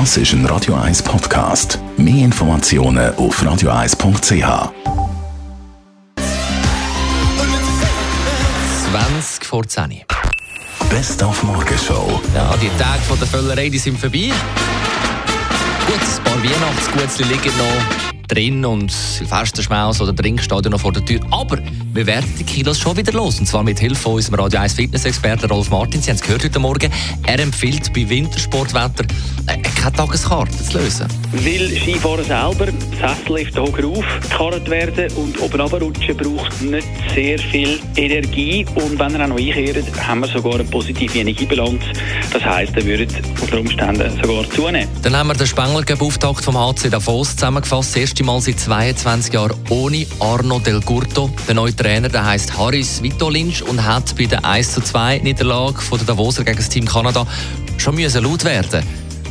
Das ist ein Radio 1 Podcast. Mehr Informationen auf radio1.ch. 20 vor 10. Best auf Morgenshow. Ja, die Tage von der Völlerei die sind vorbei. Gut, ein paar Weihnachtsgutzli liegen noch drin und Silvesterschmaus oder Trink steht noch vor der Tür. Aber wir werden die Kilos schon wieder los. Und zwar mit Hilfe von unserem Radio 1 Fitness-Experten Rolf Martin. Sie haben es gehört heute Morgen. Er empfiehlt bei Wintersportwetter äh, keine Tageskarte zu lösen. Weil Skifahren selber, Sessellift hoch auf, gekarrt werden und oben runterrutschen braucht nicht sehr viel Energie. Und wenn er auch noch einkehrt, haben wir sogar eine positive Energiebilanz. Das heisst, er würde unter Umständen sogar zunehmen. Dann haben wir den Spengler-Auftakt vom HC Davos zusammengefasst. Das erste Mal seit 22 Jahren ohne Arno Del Curto. Der neue Trainer der heißt Haris Vitolinc und hat bei der 1 zu 2 Niederlage von der Davoser gegen das Team Kanada schon müssen laut werden,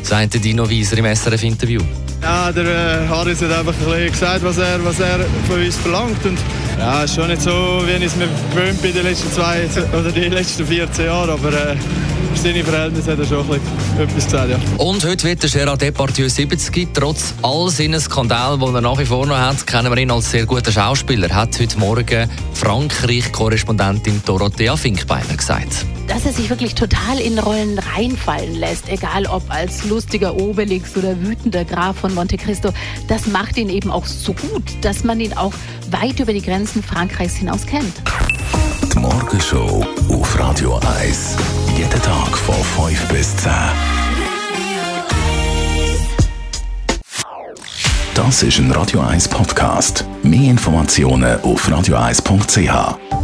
sagte Dino Wieser im SRF-Interview. Ja, der äh, Haris hat einfach ein bisschen gesagt, was er, was er von uns verlangt. Und ja, ist schon nicht so, wie ich es mir gewöhnt bin, die letzten zwei oder die letzten 14 Jahre. Aber äh, für seine Verhältnisse hat er schon etwas gesagt. Ja. Und heute wird der Gerard Depardieu 70. Trotz all seinen Skandalen, die er nach wie vor noch hat, kennen wir ihn als sehr guter Schauspieler. Hat heute Morgen Frankreich-Korrespondentin Dorothea Finkbeiner gesagt dass er sich wirklich total in Rollen reinfallen lässt, egal ob als lustiger Obelix oder wütender Graf von Monte Cristo. Das macht ihn eben auch so gut, dass man ihn auch weit über die Grenzen Frankreichs hinaus kennt. Die Morgenshow auf Radio 1. Jeden Tag von 5 bis 10. Das ist ein Radio 1 Podcast. Mehr Informationen auf radio1.ch.